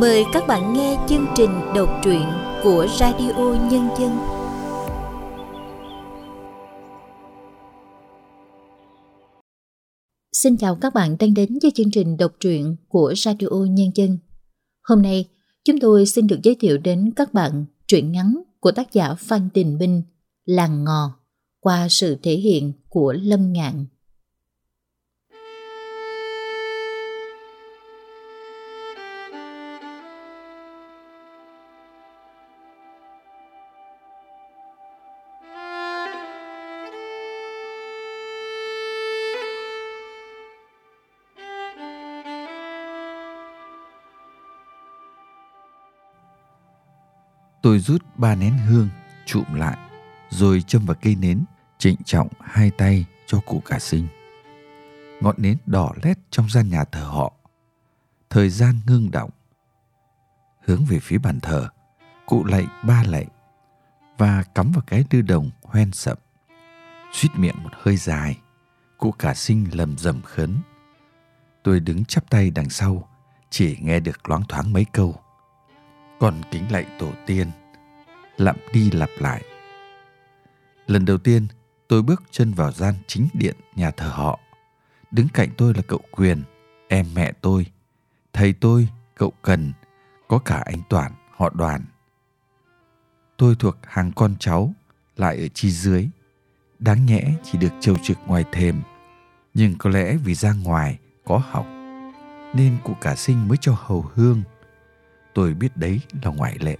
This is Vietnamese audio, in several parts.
Mời các bạn nghe chương trình đọc truyện của Radio Nhân dân. Xin chào các bạn đang đến với chương trình đọc truyện của Radio Nhân dân. Hôm nay, chúng tôi xin được giới thiệu đến các bạn truyện ngắn của tác giả Phan Đình Minh, Làng Ngò, qua sự thể hiện của Lâm Ngạn. Tôi rút ba nén hương, trụm lại, rồi châm vào cây nến, trịnh trọng hai tay cho cụ cả sinh. Ngọn nến đỏ lét trong gian nhà thờ họ. Thời gian ngưng động. Hướng về phía bàn thờ, cụ lạy ba lạy và cắm vào cái tư đồng hoen sậm. Suýt miệng một hơi dài, cụ cả sinh lầm rầm khấn. Tôi đứng chắp tay đằng sau, chỉ nghe được loáng thoáng mấy câu còn kính lạy tổ tiên lặp đi lặp lại. Lần đầu tiên, tôi bước chân vào gian chính điện nhà thờ họ. Đứng cạnh tôi là cậu quyền, em mẹ tôi. Thầy tôi, cậu cần, có cả anh toàn, họ đoàn. Tôi thuộc hàng con cháu, lại ở chi dưới. Đáng nhẽ chỉ được trầu trực ngoài thềm, nhưng có lẽ vì ra ngoài có học, nên cụ cả sinh mới cho hầu hương. Tôi biết đấy là ngoại lệ.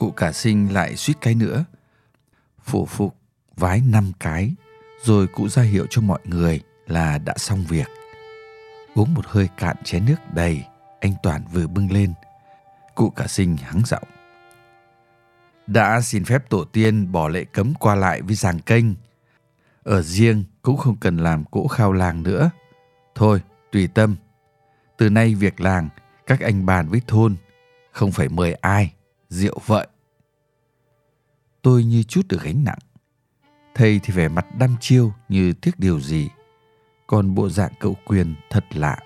Cụ cả sinh lại suýt cái nữa. Phụ phục vái năm cái rồi cụ ra hiệu cho mọi người là đã xong việc. Uống một hơi cạn chén nước đầy anh toàn vừa bưng lên. Cụ cả sinh hắng giọng. Đã xin phép tổ tiên bỏ lệ cấm qua lại với giàng kênh. Ở riêng cũng không cần làm cỗ khao làng nữa. Thôi, tùy tâm. Từ nay việc làng, các anh bàn với thôn, không phải mời ai, rượu vợi. Tôi như chút được gánh nặng. Thầy thì vẻ mặt đăm chiêu như tiếc điều gì. Còn bộ dạng cậu quyền thật lạ,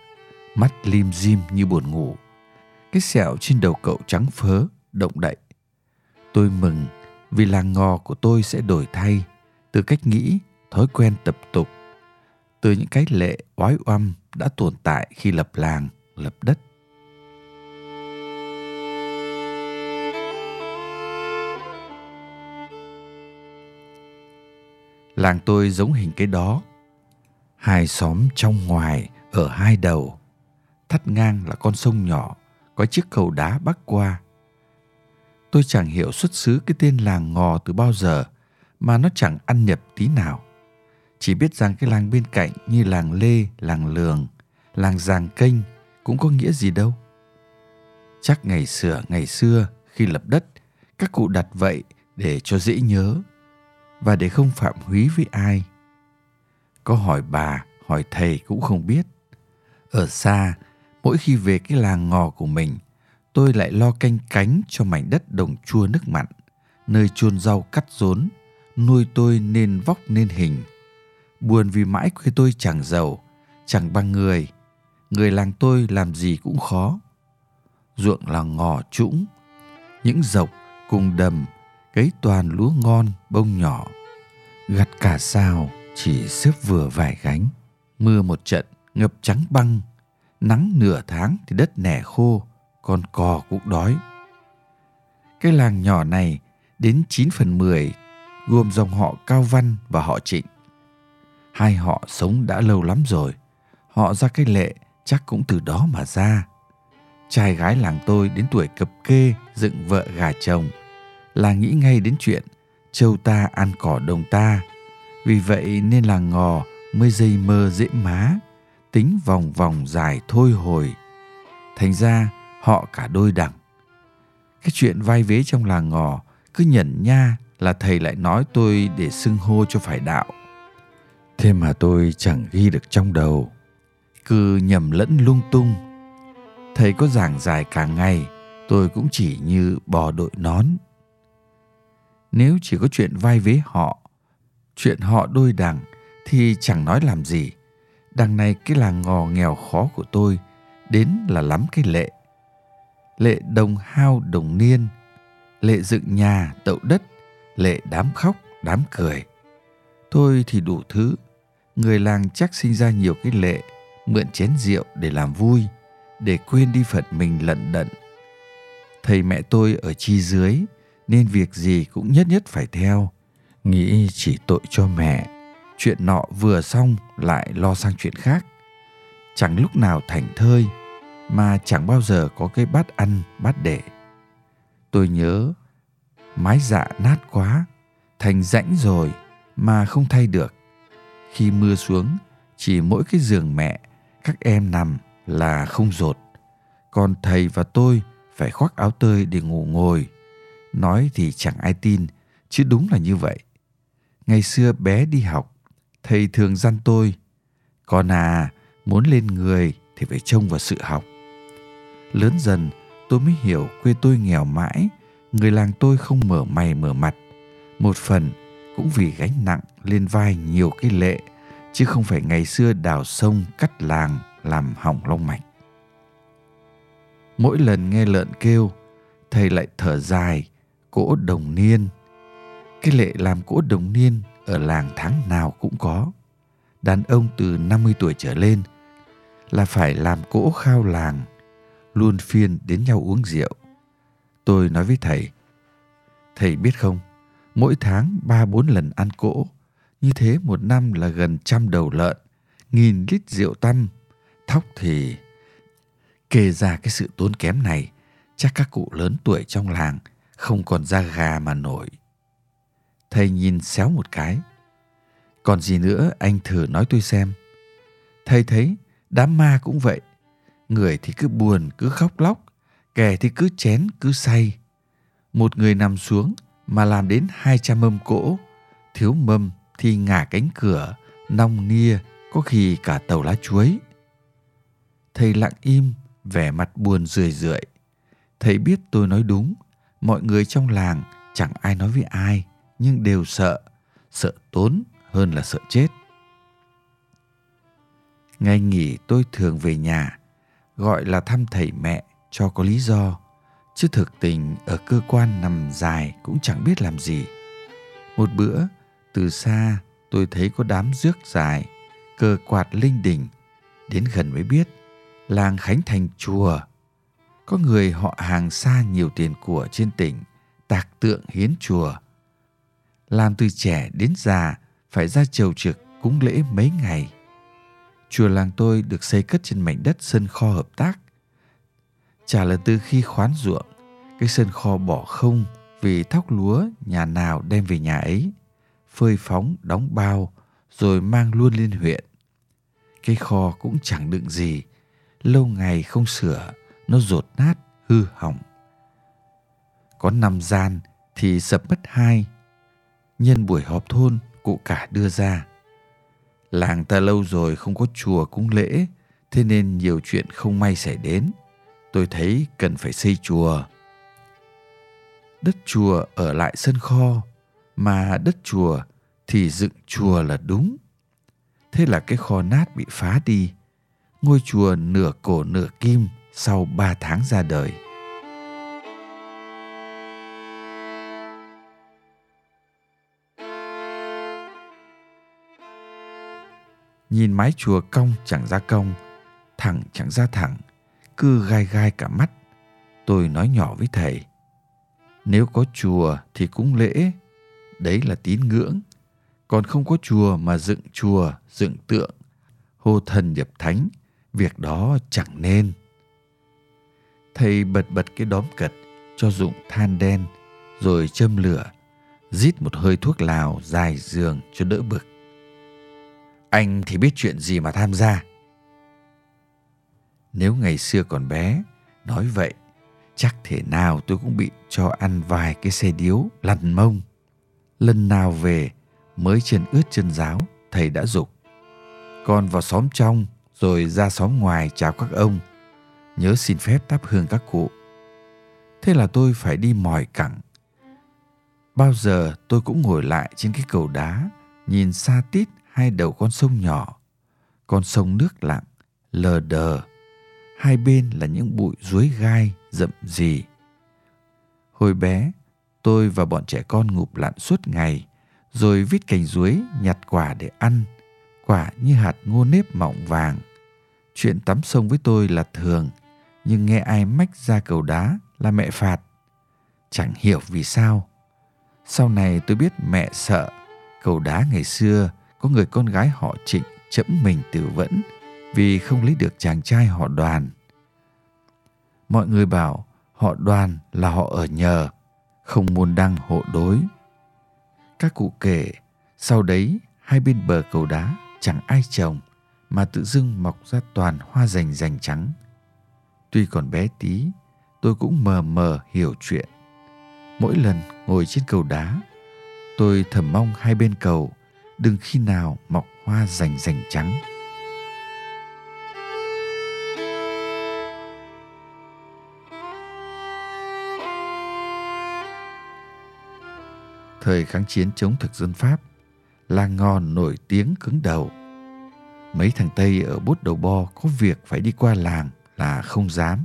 mắt lim dim như buồn ngủ. Cái sẹo trên đầu cậu trắng phớ, động đậy. Tôi mừng vì làng ngò của tôi sẽ đổi thay từ cách nghĩ thói quen tập tục từ những cái lệ oái oăm đã tồn tại khi lập làng lập đất làng tôi giống hình cái đó. Hai xóm trong ngoài ở hai đầu. Thắt ngang là con sông nhỏ có chiếc cầu đá bắc qua. Tôi chẳng hiểu xuất xứ cái tên làng ngò từ bao giờ mà nó chẳng ăn nhập tí nào. Chỉ biết rằng cái làng bên cạnh như làng Lê, làng Lường, làng Giàng Kênh cũng có nghĩa gì đâu. Chắc ngày xưa ngày xưa khi lập đất, các cụ đặt vậy để cho dễ nhớ và để không phạm húy với ai. Có hỏi bà, hỏi thầy cũng không biết. Ở xa, mỗi khi về cái làng ngò của mình, tôi lại lo canh cánh cho mảnh đất đồng chua nước mặn, nơi chôn rau cắt rốn, nuôi tôi nên vóc nên hình – buồn vì mãi quê tôi chẳng giàu chẳng bằng người người làng tôi làm gì cũng khó ruộng là ngò trũng những dọc cùng đầm cấy toàn lúa ngon, bông nhỏ, gặt cả sao chỉ xếp vừa vài gánh. Mưa một trận, ngập trắng băng, nắng nửa tháng thì đất nẻ khô, con cò cũng đói. Cái làng nhỏ này đến 9 phần 10 gồm dòng họ Cao Văn và họ Trịnh. Hai họ sống đã lâu lắm rồi, họ ra cái lệ chắc cũng từ đó mà ra. Trai gái làng tôi đến tuổi cập kê, dựng vợ gà chồng là nghĩ ngay đến chuyện châu ta ăn cỏ đồng ta. Vì vậy nên là ngò mới dây mơ dễ má tính vòng vòng dài thôi hồi. Thành ra họ cả đôi đẳng cái chuyện vai vế trong làng ngò cứ nhẩn nha là thầy lại nói tôi để xưng hô cho phải đạo. Thế mà tôi chẳng ghi được trong đầu. Cứ nhầm lẫn lung tung. Thầy có giảng dài cả ngày tôi cũng chỉ như bò đội nón nếu chỉ có chuyện vai vế họ chuyện họ đôi đằng thì chẳng nói làm gì. Đằng này cái làng ngò nghèo khó của tôi đến là lắm cái lệ. Lệ đồng hao đồng niên, lệ dựng nhà tậu đất, lệ đám khóc đám cười. Tôi thì đủ thứ, người làng chắc sinh ra nhiều cái lệ, mượn chén rượu để làm vui, để quên đi phận mình lận đận. Thầy mẹ tôi ở chi dưới, nên việc gì cũng nhất nhất phải theo. Nghĩ chỉ tội cho mẹ, chuyện nọ vừa xong lại lo sang chuyện khác. Chẳng lúc nào thành thơi, mà chẳng bao giờ có cái bát ăn, bát để. Tôi nhớ, mái dạ nát quá, thành rãnh rồi mà không thay được. Khi mưa xuống, chỉ mỗi cái giường mẹ, các em nằm là không rột. Còn thầy và tôi phải khoác áo tơi để ngủ ngồi. Nói thì chẳng ai tin, chứ đúng là như vậy. Ngày xưa bé đi học, thầy thường dặn tôi, con à, muốn lên người thì phải trông vào sự học. Lớn dần, tôi mới hiểu quê tôi nghèo mãi, người làng tôi không mở mày mở mặt. Một phần cũng vì gánh nặng lên vai nhiều cái lệ, chứ không phải ngày xưa đào sông cắt làng làm hỏng long mạch. Mỗi lần nghe lợn kêu, thầy lại thở dài, cỗ đồng niên. Cái lệ làm cỗ đồng niên ở làng tháng nào cũng có. Đàn ông từ 50 tuổi trở lên là phải làm cỗ khao làng, luôn phiên đến nhau uống rượu. Tôi nói với thầy, thầy biết không, mỗi tháng ba bốn lần ăn cỗ, như thế một năm là gần trăm đầu lợn, nghìn lít rượu tăm, thóc thì Kể ra cái sự tốn kém này, chắc các cụ lớn tuổi trong làng không còn da gà mà nổi. Thầy nhìn xéo một cái. Còn gì nữa anh thử nói tôi xem. Thầy thấy đám ma cũng vậy. Người thì cứ buồn, cứ khóc lóc. Kẻ thì cứ chén, cứ say. Một người nằm xuống mà làm đến hai trăm mâm cỗ. Thiếu mâm thì ngả cánh cửa, nong nia, có khi cả tàu lá chuối. Thầy lặng im vẻ mặt buồn rười rượi. Thầy biết tôi nói đúng, mọi người trong làng chẳng ai nói với ai, nhưng đều sợ, sợ tốn hơn là sợ chết. Ngày nghỉ tôi thường về nhà, gọi là thăm thầy mẹ cho có lý do, chứ thực tình ở cơ quan nằm dài cũng chẳng biết làm gì. Một bữa, từ xa tôi thấy có đám rước dài, cờ quạt linh đình, đến gần mới biết làng Khánh Thành chùa. Có người họ hàng xa nhiều tiền của trên tỉnh, tạc tượng hiến chùa. Làm từ trẻ đến già phải ra chầu trực cúng lễ mấy ngày. Chùa làng tôi được xây cất trên mảnh đất sân kho hợp tác. Chả là từ khi khoán ruộng, cái sân kho bỏ không vì thóc lúa nhà nào đem về nhà ấy, phơi phóng đóng bao rồi mang luôn lên huyện. Cái kho cũng chẳng đựng gì, lâu ngày không sửa nó rột nát, hư hỏng. Có năm gian thì sập mất hai. Nhân buổi họp thôn, cụ cả đưa ra. Làng ta lâu rồi không có chùa cúng lễ, thế nên nhiều chuyện không may xảy đến. Tôi thấy cần phải xây chùa. Đất chùa ở lại sân kho, mà đất chùa thì dựng chùa là đúng. Thế là cái kho nát bị phá đi. Ngôi chùa nửa cổ nửa kim sau ba tháng ra đời. Nhìn mái chùa cong chẳng ra cong, thẳng chẳng ra thẳng, cứ gai gai cả mắt. Tôi nói nhỏ với thầy, nếu có chùa thì cũng lễ, đấy là tín ngưỡng. Còn không có chùa mà dựng chùa, dựng tượng, hô thần nhập thánh việc đó chẳng nên thầy bật bật cái đóm cật cho dụng than đen rồi châm lửa rít một hơi thuốc lào dài giường cho đỡ bực. Anh thì biết chuyện gì mà tham gia. Nếu ngày xưa còn bé nói vậy chắc thể nào tôi cũng bị cho ăn vài cái xe điếu lăn mông. Lần nào về mới chân ướt chân giáo thầy đã dục. Con vào xóm trong rồi ra xóm ngoài chào các ông, nhớ xin phép thắp hương các cụ. Thế là tôi phải đi mỏi cẳng. Bao giờ tôi cũng ngồi lại trên cái cầu đá, nhìn xa tít hai đầu con sông nhỏ. Con sông nước lặng, lờ đờ. Hai bên là những bụi ruối gai rậm rì. Hồi bé, tôi và bọn trẻ con ngụp lặn suốt ngày, rồi vít cành ruối nhặt quả để ăn, quả như hạt ngô nếp mọng vàng. Chuyện tắm sông với tôi là thường, nhưng nghe ai mách ra cầu đá là mẹ phạt. Chẳng hiểu vì sao. Sau này tôi biết mẹ sợ cầu đá ngày xưa có người con gái họ trịnh chẫm mình tự vẫn vì không lấy được chàng trai họ đoàn. Mọi người bảo họ đoàn là họ ở nhờ, không muốn đăng hộ đối. Các cụ kể, sau đấy hai bên bờ cầu đá chẳng ai trồng mà tự dưng mọc ra toàn hoa rành rành trắng. Tuy còn bé tí, tôi cũng mờ mờ hiểu chuyện. Mỗi lần ngồi trên cầu đá, tôi thầm mong hai bên cầu đừng khi nào mọc hoa rành rành trắng. Thời kháng chiến chống thực dân Pháp, làng ngon nổi tiếng cứng đầu. Mấy thằng Tây ở bút đầu bo có việc phải đi qua làng là không dám.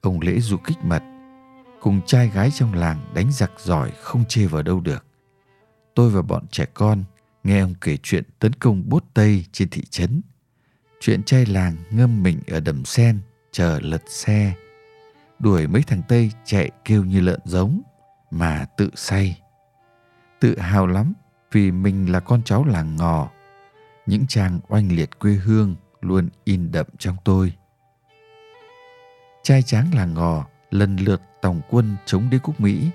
Ông lễ du kích mật, cùng trai gái trong làng đánh giặc giỏi không chê vào đâu được. Tôi và bọn trẻ con nghe ông kể chuyện tấn công bốt Tây trên thị trấn. Chuyện trai làng ngâm mình ở đầm sen chờ lật xe. Đuổi mấy thằng Tây chạy kêu như lợn giống mà tự say. Tự hào lắm vì mình là con cháu làng ngò. Những trang oanh liệt quê hương luôn in đậm trong tôi. Trai tráng làng ngò lần lượt tòng quân chống đế quốc Mỹ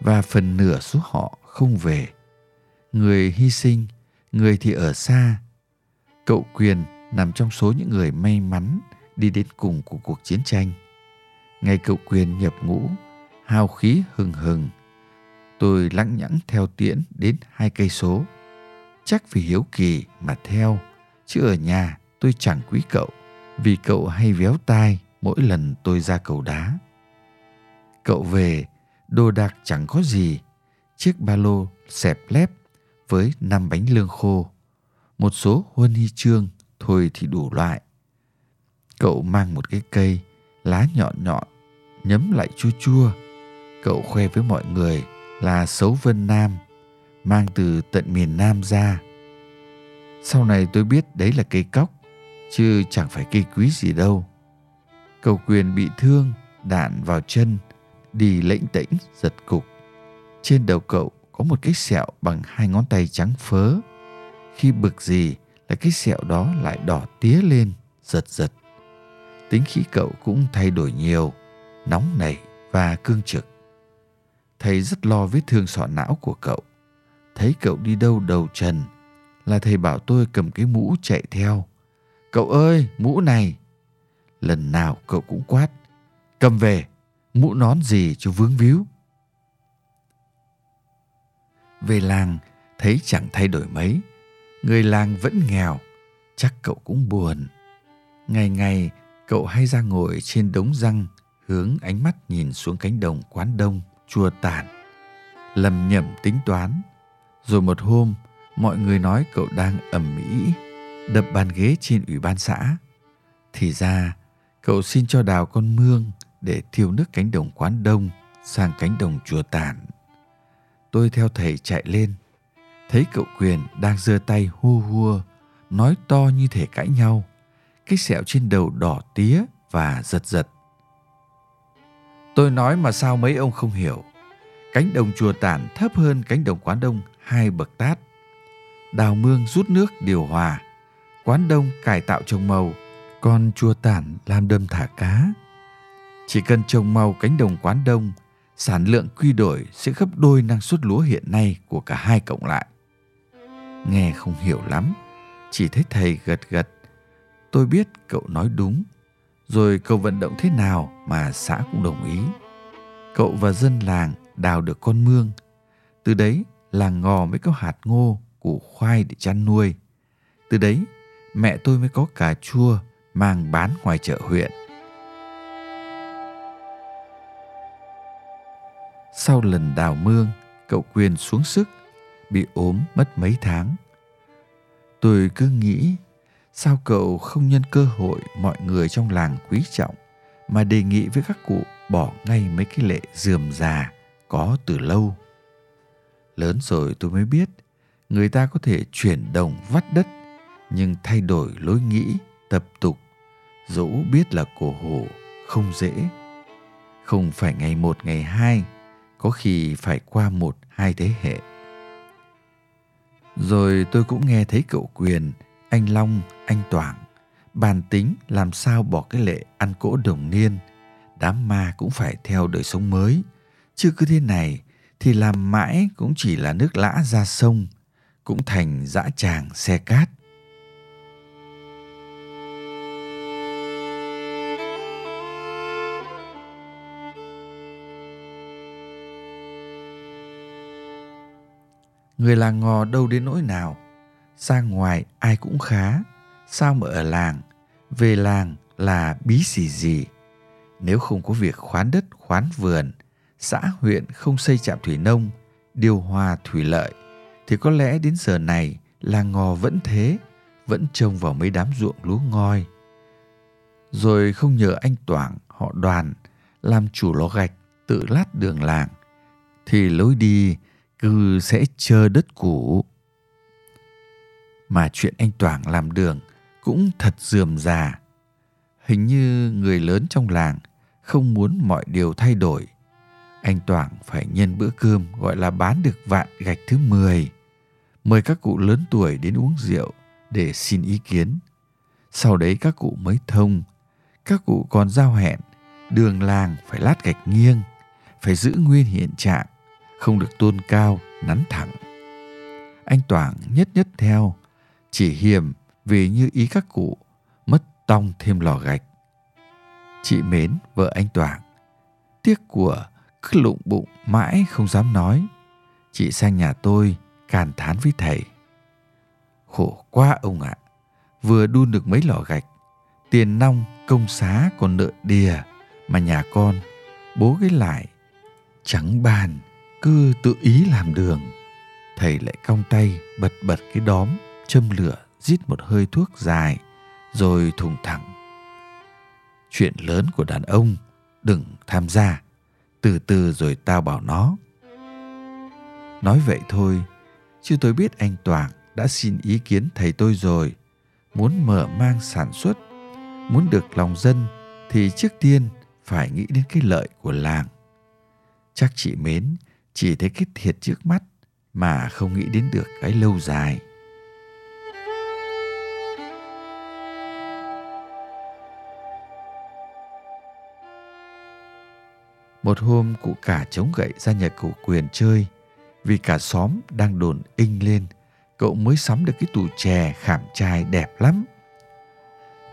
và phần nửa số họ không về người hy sinh, người thì ở xa. Cậu Quyền nằm trong số những người may mắn đi đến cùng của cuộc chiến tranh. Ngày cậu Quyền nhập ngũ, hào khí hừng hừng. Tôi lặng nhẵng theo tiễn đến hai cây số. Chắc vì hiếu kỳ mà theo, chứ ở nhà tôi chẳng quý cậu vì cậu hay véo tai mỗi lần tôi ra cầu đá. Cậu về, đồ đạc chẳng có gì, chiếc ba lô xẹp lép với năm bánh lương khô, một số huân huy chương thôi thì đủ loại. Cậu mang một cái cây, lá nhọn nhọn, nhấm lại chua chua. Cậu khoe với mọi người là xấu vân nam, mang từ tận miền Nam ra. Sau này tôi biết đấy là cây cóc, chứ chẳng phải cây quý gì đâu. Cầu quyền bị thương, đạn vào chân, đi lệnh tĩnh giật cục. Trên đầu cậu có một cái sẹo bằng hai ngón tay trắng phớ. Khi bực gì là cái sẹo đó lại đỏ tía lên, giật giật. Tính khí cậu cũng thay đổi nhiều, nóng nảy và cương trực. Thầy rất lo vết thương sọ não của cậu. Thấy cậu đi đâu đầu trần là thầy bảo tôi cầm cái mũ chạy theo. Cậu ơi, mũ này! Lần nào cậu cũng quát. Cầm về, mũ nón gì cho vướng víu. Về làng, thấy chẳng thay đổi mấy. Người làng vẫn nghèo, chắc cậu cũng buồn. Ngày ngày, cậu hay ra ngồi trên đống răng, hướng ánh mắt nhìn xuống cánh đồng quán đông, chua tàn. Lầm nhầm tính toán. Rồi một hôm, mọi người nói cậu đang ẩm mỹ, đập bàn ghế trên ủy ban xã. Thì ra, cậu xin cho đào con mương để thiêu nước cánh đồng quán đông sang cánh đồng chùa tản. tôi theo thầy chạy lên. Thấy cậu quyền đang giơ tay hua hua, nói to như thể cãi nhau. Cái sẹo trên đầu đỏ tía và giật giật. Tôi nói mà sao mấy ông không hiểu? Cánh đồng chùa tản thấp hơn cánh đồng quán đông hai bậc tát. Đào mương rút nước điều hòa. Quán đông cải tạo trồng màu con chùa tản làm đâm thả cá chỉ cần trồng màu cánh đồng quán đông sản lượng quy đổi sẽ gấp đôi năng suất lúa hiện nay của cả hai cộng lại. Nghe không hiểu lắm, chỉ thấy thầy gật gật. Tôi biết cậu nói đúng, rồi cậu vận động thế nào mà xã cũng đồng ý. Cậu và dân làng đào được con mương. Từ đấy, làng ngò mới có hạt ngô, củ khoai để chăn nuôi. Từ đấy, mẹ tôi mới có cà chua mang bán ngoài chợ huyện. Sau lần đào mương, cậu Quyền xuống sức, bị ốm mất mấy tháng. tôi cứ nghĩ sao cậu không nhân cơ hội mọi người trong làng quý trọng mà đề nghị với các cụ bỏ ngay mấy cái lệ dườm già có từ lâu. Lớn rồi tôi mới biết người ta có thể chuyển đồng vắt đất nhưng thay đổi lối nghĩ, tập tục dẫu biết là cổ hủ không dễ. Không phải ngày một ngày hai, có khi phải qua một hai thế hệ. Rồi tôi cũng nghe thấy cậu Quyền, anh Long, anh Toảng bàn tính làm sao bỏ cái lệ ăn cỗ đồng niên. Đám ma cũng phải theo đời sống mới. Chứ cứ thế này thì làm mãi cũng chỉ là nước lã ra sông, cũng thành dã tràng xe cát. Người làng ngò đâu đến nỗi nào. Ra ngoài ai cũng khá. Sao mà ở làng? Về làng là bí xì gì. Nếu không có việc khoán đất khoán vườn, xã huyện không xây trạm thủy nông, điều hòa thủy lợi, thì có lẽ đến giờ này làng ngò vẫn thế, vẫn trông vào mấy đám ruộng lúa ngoi. Rồi không nhờ anh Toảng, họ đoàn, làm chủ lò gạch, tự lát đường làng, thì lối đi cứ sẽ chờ đất cũ. Mà chuyện anh Toảng làm đường cũng thật dườm già. Hình như người lớn trong làng không muốn mọi điều thay đổi. Anh Toảng phải nhân bữa cơm gọi là bán được vạn gạch thứ 10. Mời các cụ lớn tuổi đến uống rượu để xin ý kiến. Sau đấy các cụ mới thông. Các cụ còn giao hẹn đường làng phải lát gạch nghiêng, phải giữ nguyên hiện trạng không được tôn cao, nắn thẳng. Anh Toảng nhất nhất theo, chỉ hiềm vì như ý các cụ, mất tong thêm lò gạch. Chị Mến, vợ anh Toảng, tiếc của cứ lụng bụng mãi không dám nói. Chị sang nhà tôi càn thán với thầy. Khổ quá ông ạ, vừa đun được mấy lò gạch, tiền nong công xá còn nợ đìa mà nhà con bố cái lại chẳng bàn cứ tự ý làm đường. Thầy lại cong tay, bật bật cái đóm, châm lửa, rít một hơi thuốc dài, rồi thùng thẳng. Chuyện lớn của đàn ông, đừng tham gia. Từ từ rồi tao bảo nó. Nói vậy thôi, chứ tôi biết anh toàn đã xin ý kiến thầy tôi rồi. Muốn mở mang sản xuất, muốn được lòng dân, thì trước tiên phải nghĩ đến cái lợi của làng. Chắc chị mến chỉ thấy cái thiệt trước mắt mà không nghĩ đến được cái lâu dài. Một hôm, cụ cả chống gậy ra nhà cụ quyền chơi, vì cả xóm đang đồn inh lên, cậu mới sắm được cái tủ chè khảm trai đẹp lắm.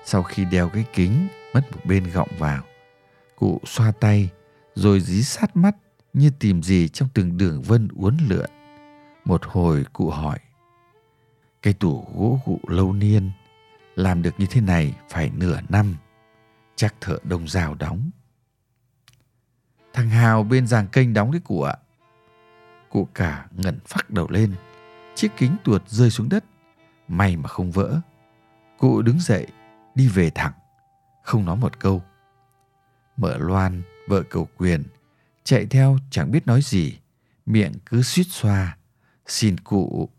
Sau khi đeo cái kính, mất một bên gọng vào, cụ xoa tay, rồi dí sát mắt như tìm gì trong từng đường vân uốn lượn. Một hồi cụ hỏi, cái tủ gỗ gụ lâu niên, làm được như thế này phải nửa năm, chắc thợ đông rào đóng. Thằng Hào bên giàng kênh đóng đấy cụ ạ. Cụ cả ngẩn phắc đầu lên, chiếc kính tuột rơi xuống đất, may mà không vỡ. Cụ đứng dậy, đi về thẳng, không nói một câu. Mở Loan, vợ cầu quyền, chạy theo chẳng biết nói gì, miệng cứ suýt xoa, xin cụ.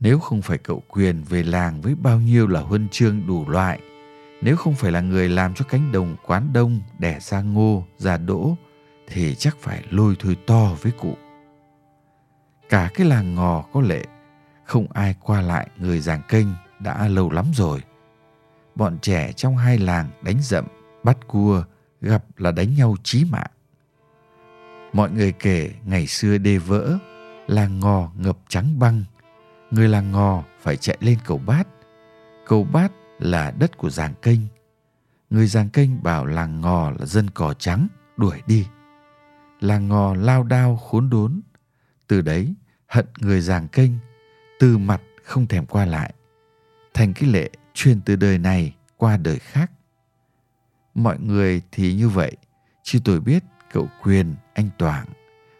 Nếu không phải cậu quyền về làng với bao nhiêu là huân chương đủ loại, nếu không phải là người làm cho cánh đồng quán đông đẻ ra ngô, ra đỗ, thì chắc phải lôi thôi to với cụ. Cả cái làng ngò có lệ, không ai qua lại người giàng kênh đã lâu lắm rồi. Bọn trẻ trong hai làng đánh dậm, bắt cua, gặp là đánh nhau chí mạng. Mọi người kể ngày xưa đê vỡ, làng ngò ngập trắng băng. Người làng ngò phải chạy lên cầu bát. Cầu bát là đất của giàng kênh. Người giàng kênh bảo làng ngò là dân cỏ trắng, đuổi đi. Làng ngò lao đao khốn đốn. Từ đấy, hận người giàng kênh, từ mặt không thèm qua lại. Thành cái lệ truyền từ đời này qua đời khác. Mọi người thì như vậy, chứ tôi biết cậu Quyền, anh Toảng,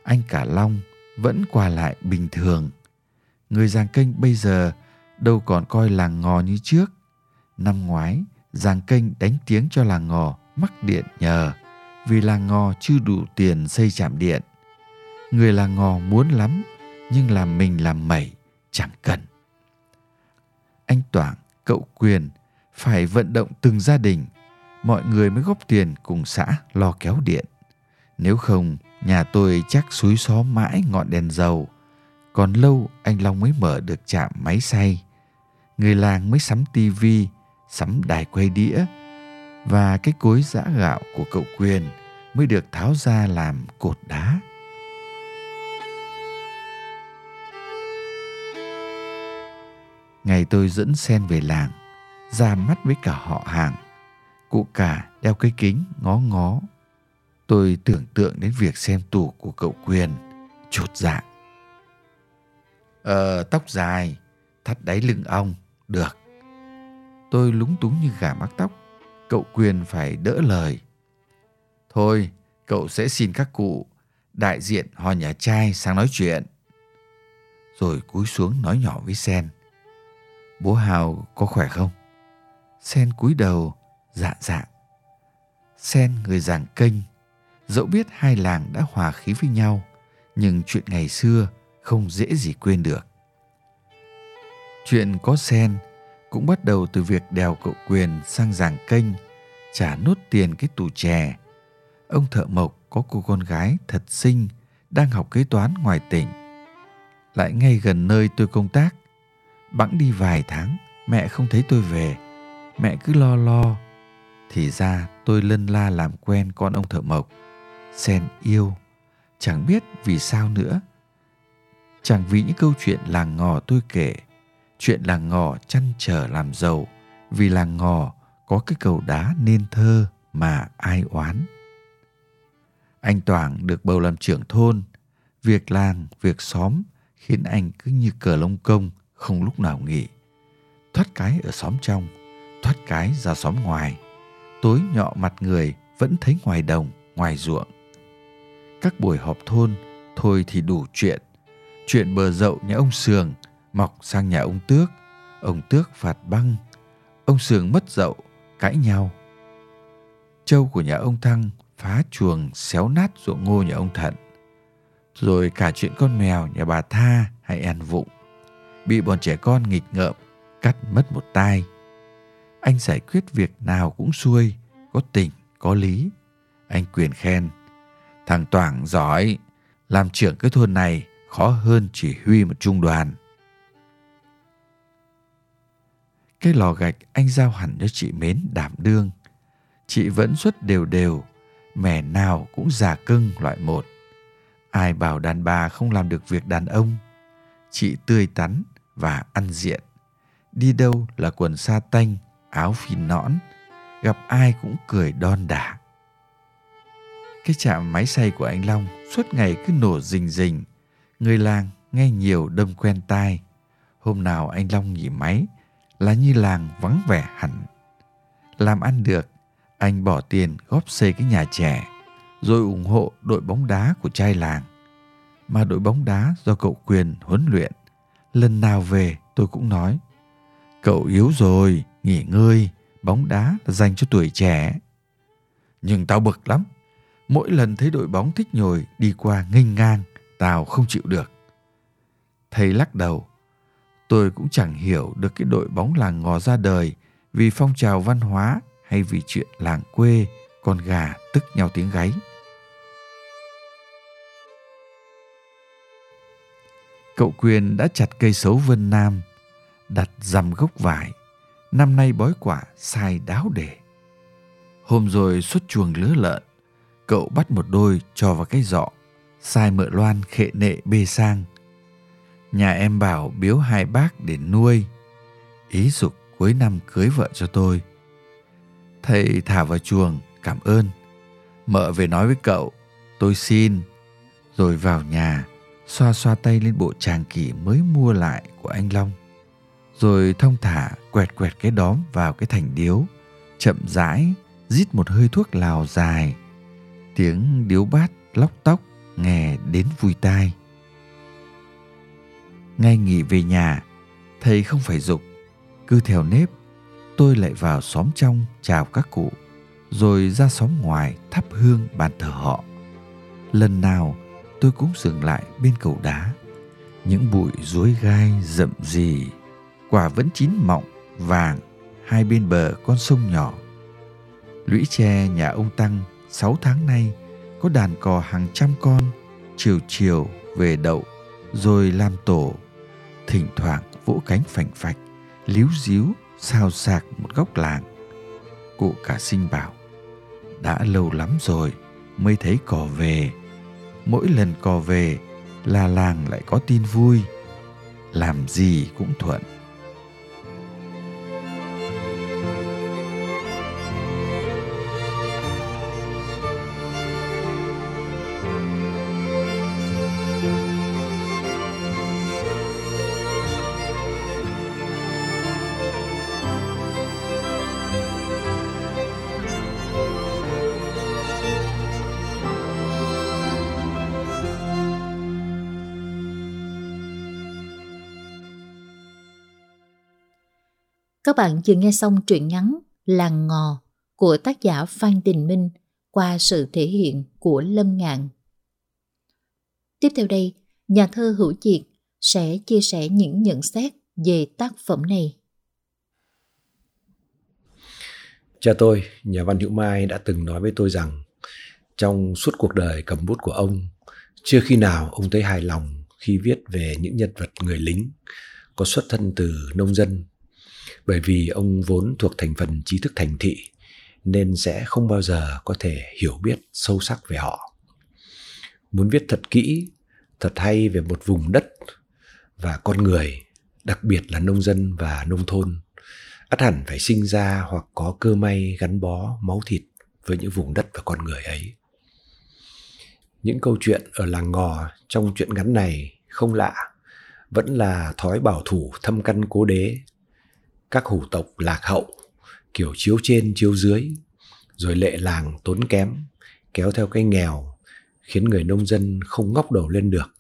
anh Cả Long vẫn qua lại bình thường. Người giàng kênh bây giờ đâu còn coi làng ngò như trước. Năm ngoái, giàng kênh đánh tiếng cho làng ngò mắc điện nhờ vì làng ngò chưa đủ tiền xây trạm điện. Người làng ngò muốn lắm, nhưng làm mình làm mẩy, chẳng cần. Anh Toảng, cậu Quyền phải vận động từng gia đình, mọi người mới góp tiền cùng xã lo kéo điện. Nếu không, nhà tôi chắc suối xó mãi ngọn đèn dầu. Còn lâu anh Long mới mở được trạm máy xay. Người làng mới sắm tivi, sắm đài quay đĩa và cái cối giã gạo của cậu Quyền mới được tháo ra làm cột đá. Ngày tôi dẫn sen về làng, ra mắt với cả họ hàng. Cụ cả đeo cây kính ngó ngó. Tôi tưởng tượng đến việc xem tủ của cậu Quyền, chột dạ. Ờ, tóc dài, thắt đáy lưng ong, được. Tôi lúng túng như gà mắc tóc. Cậu Quyền phải đỡ lời. Thôi, cậu sẽ xin các cụ, đại diện họ nhà trai sang nói chuyện. Rồi cúi xuống nói nhỏ với Sen. Bố Hào có khỏe không? Sen cúi đầu, dạ dạ. Sen người giảng kênh, dẫu biết hai làng đã hòa khí với nhau, nhưng chuyện ngày xưa không dễ gì quên được. Chuyện có Sen cũng bắt đầu từ việc đèo cậu Quyền sang giảng kênh, trả nốt tiền cái tủ chè. Ông thợ mộc có cô con gái thật xinh, đang học kế toán ngoài tỉnh. Lại ngay gần nơi tôi công tác, bẵng đi vài tháng, mẹ không thấy tôi về. Mẹ cứ lo lo. Thì ra tôi lân la làm quen con ông thợ mộc. Sen yêu, chẳng biết vì sao nữa. Chẳng vì những câu chuyện làng ngò tôi kể chuyện làng ngò chăn trở làm giàu vì làng ngò có cái cầu đá nên thơ mà ai oán. Anh Toảng được bầu làm trưởng thôn, việc làng, việc xóm khiến anh cứ như cờ lông công không lúc nào nghỉ. Thoát cái ở xóm trong, thoát cái ra xóm ngoài, tối nhọ mặt người vẫn thấy ngoài đồng, ngoài ruộng. Các buổi họp thôn thôi thì đủ chuyện. Chuyện bờ dậu nhà ông Sường mọc sang nhà ông Tước, ông Tước phạt băng, ông Sường mất dậu, cãi nhau. Châu của nhà ông Thăng phá chuồng xéo nát ruộng ngô nhà ông Thận. Rồi cả chuyện con mèo nhà bà Tha hay ăn vụng. Bị bọn trẻ con nghịch ngợm, cắt mất một tai. Anh giải quyết việc nào cũng xuôi, có tình, có lý. Anh quyền khen. Thằng Toảng giỏi, làm trưởng cái thôn này khó hơn chỉ huy một trung đoàn. Cái lò gạch anh giao hẳn cho chị Mến đảm đương. Chị vẫn xuất đều đều, mẻ nào cũng già cưng loại một. Ai bảo đàn bà không làm được việc đàn ông. Chị tươi tắn và ăn diện. Đi đâu là quần sa tanh, áo phi nõn, gặp ai cũng cười đon đả. Cái chạm máy xay của anh Long suốt ngày cứ nổ rình rình. Người làng nghe nhiều đâm quen tai. Hôm nào anh Long nghỉ máy là như làng vắng vẻ hẳn. Làm ăn được, anh bỏ tiền góp xây cái nhà trẻ, rồi ủng hộ đội bóng đá của trai làng. Mà đội bóng đá do cậu Quyền huấn luyện, lần nào về tôi cũng nói, cậu yếu rồi, nghỉ ngơi, bóng đá là dành cho tuổi trẻ. Nhưng tao bực lắm, mỗi lần thấy đội bóng thích nhồi đi qua nghênh ngang, tao không chịu được. Thầy lắc đầu, tôi cũng chẳng hiểu được cái đội bóng làng ngò ra đời vì phong trào văn hóa hay vì chuyện làng quê con gà tức nhau tiếng gáy. Cậu Quyền đã chặt cây sấu Vân Nam, đặt dằm gốc vải, năm nay bói quả sai đáo để. Hôm rồi xuất chuồng lứa lợn, cậu bắt một đôi cho vào cái giọ, sai mợ loan khệ nệ bê sang Nhà em bảo biếu hai bác để nuôi. Ý dục cuối năm cưới vợ cho tôi. Thầy thả vào chuồng, cảm ơn. Mợ về nói với cậu, tôi xin. Rồi vào nhà, xoa xoa tay lên bộ tràng kỷ mới mua lại của anh Long. Rồi thông thả quẹt quẹt cái đóm vào cái thành điếu, chậm rãi, rít một hơi thuốc lào dài. Tiếng điếu bát lóc tóc nghe đến vui tai ngay nghỉ về nhà Thầy không phải dục, cứ theo nếp, tôi lại vào xóm trong chào các cụ, rồi ra xóm ngoài thắp hương bàn thờ họ. Lần nào tôi cũng dừng lại bên cầu đá. Những bụi rối gai rậm rì, quả vẫn chín mọng, vàng, hai bên bờ con sông nhỏ. Lũy tre nhà ông Tăng sáu tháng nay có đàn cò hàng trăm con, chiều chiều về đậu, rồi làm tổ. Thỉnh thoảng vỗ cánh phành phạch, líu díu, xào xạc một góc làng. Cụ cả sinh bảo, đã lâu lắm rồi mới thấy cò về. Mỗi lần cò về là làng lại có tin vui, làm gì cũng thuận. Các bạn vừa nghe xong truyện ngắn Làng Ngò của tác giả Phan Đình Minh qua sự thể hiện của Lâm Ngạn. Tiếp theo đây, nhà thơ Hữu Diệt sẽ chia sẻ những nhận xét về tác phẩm này. Cha tôi, nhà văn Hữu Mai đã từng nói với tôi rằng trong suốt cuộc đời cầm bút của ông, chưa khi nào ông thấy hài lòng khi viết về những nhân vật người lính có xuất thân từ nông dân bởi vì ông vốn thuộc thành phần trí thức thành thị, nên sẽ không bao giờ có thể hiểu biết sâu sắc về họ. Muốn viết thật kỹ, thật hay về một vùng đất và con người, đặc biệt là nông dân và nông thôn, ắt hẳn phải sinh ra hoặc có cơ may gắn bó máu thịt với những vùng đất và con người ấy. Những câu chuyện ở làng ngò trong chuyện ngắn này không lạ, vẫn là thói bảo thủ thâm căn cố đế các hủ tộc lạc hậu, kiểu chiếu trên, chiếu dưới, rồi lệ làng tốn kém, kéo theo cái nghèo, khiến người nông dân không ngóc đầu lên được,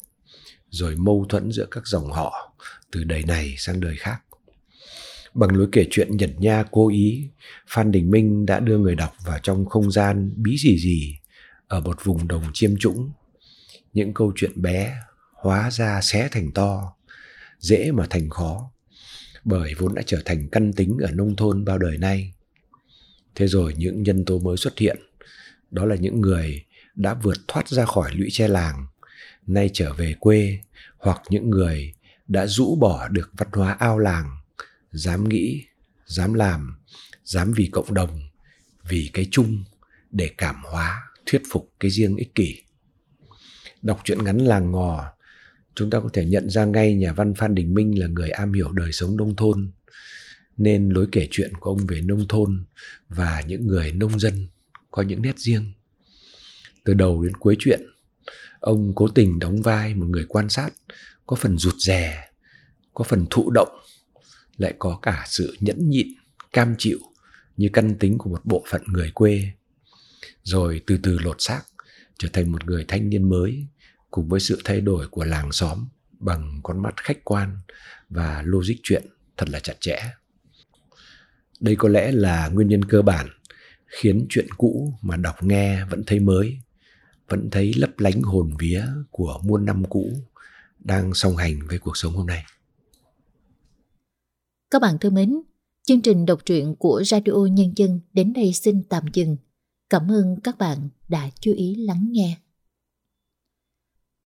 rồi mâu thuẫn giữa các dòng họ từ đời này sang đời khác. Bằng lối kể chuyện nhật nha, cố ý, phan đình minh đã đưa người đọc vào trong không gian bí gì gì ở một vùng đồng chiêm trũng. Những câu chuyện bé hóa ra xé thành to, dễ mà thành khó bởi vốn đã trở thành căn tính ở nông thôn bao đời nay. Thế rồi những nhân tố mới xuất hiện, đó là những người đã vượt thoát ra khỏi lũy tre làng, nay trở về quê, hoặc những người đã rũ bỏ được văn hóa ao làng, dám nghĩ, dám làm, dám vì cộng đồng, vì cái chung để cảm hóa, thuyết phục cái riêng ích kỷ. Đọc truyện ngắn làng ngò chúng ta có thể nhận ra ngay nhà văn Phan Đình Minh là người am hiểu đời sống nông thôn nên lối kể chuyện của ông về nông thôn và những người nông dân có những nét riêng. Từ đầu đến cuối chuyện, ông cố tình đóng vai một người quan sát có phần rụt rè, có phần thụ động, lại có cả sự nhẫn nhịn, cam chịu như căn tính của một bộ phận người quê. Rồi từ từ lột xác, trở thành một người thanh niên mới cùng với sự thay đổi của làng xóm bằng con mắt khách quan và logic chuyện thật là chặt chẽ. Đây có lẽ là nguyên nhân cơ bản khiến chuyện cũ mà đọc nghe vẫn thấy mới, vẫn thấy lấp lánh hồn vía của muôn năm cũ đang song hành với cuộc sống hôm nay. Các bạn thân mến, chương trình đọc truyện của Radio Nhân dân đến đây xin tạm dừng. Cảm ơn các bạn đã chú ý lắng nghe.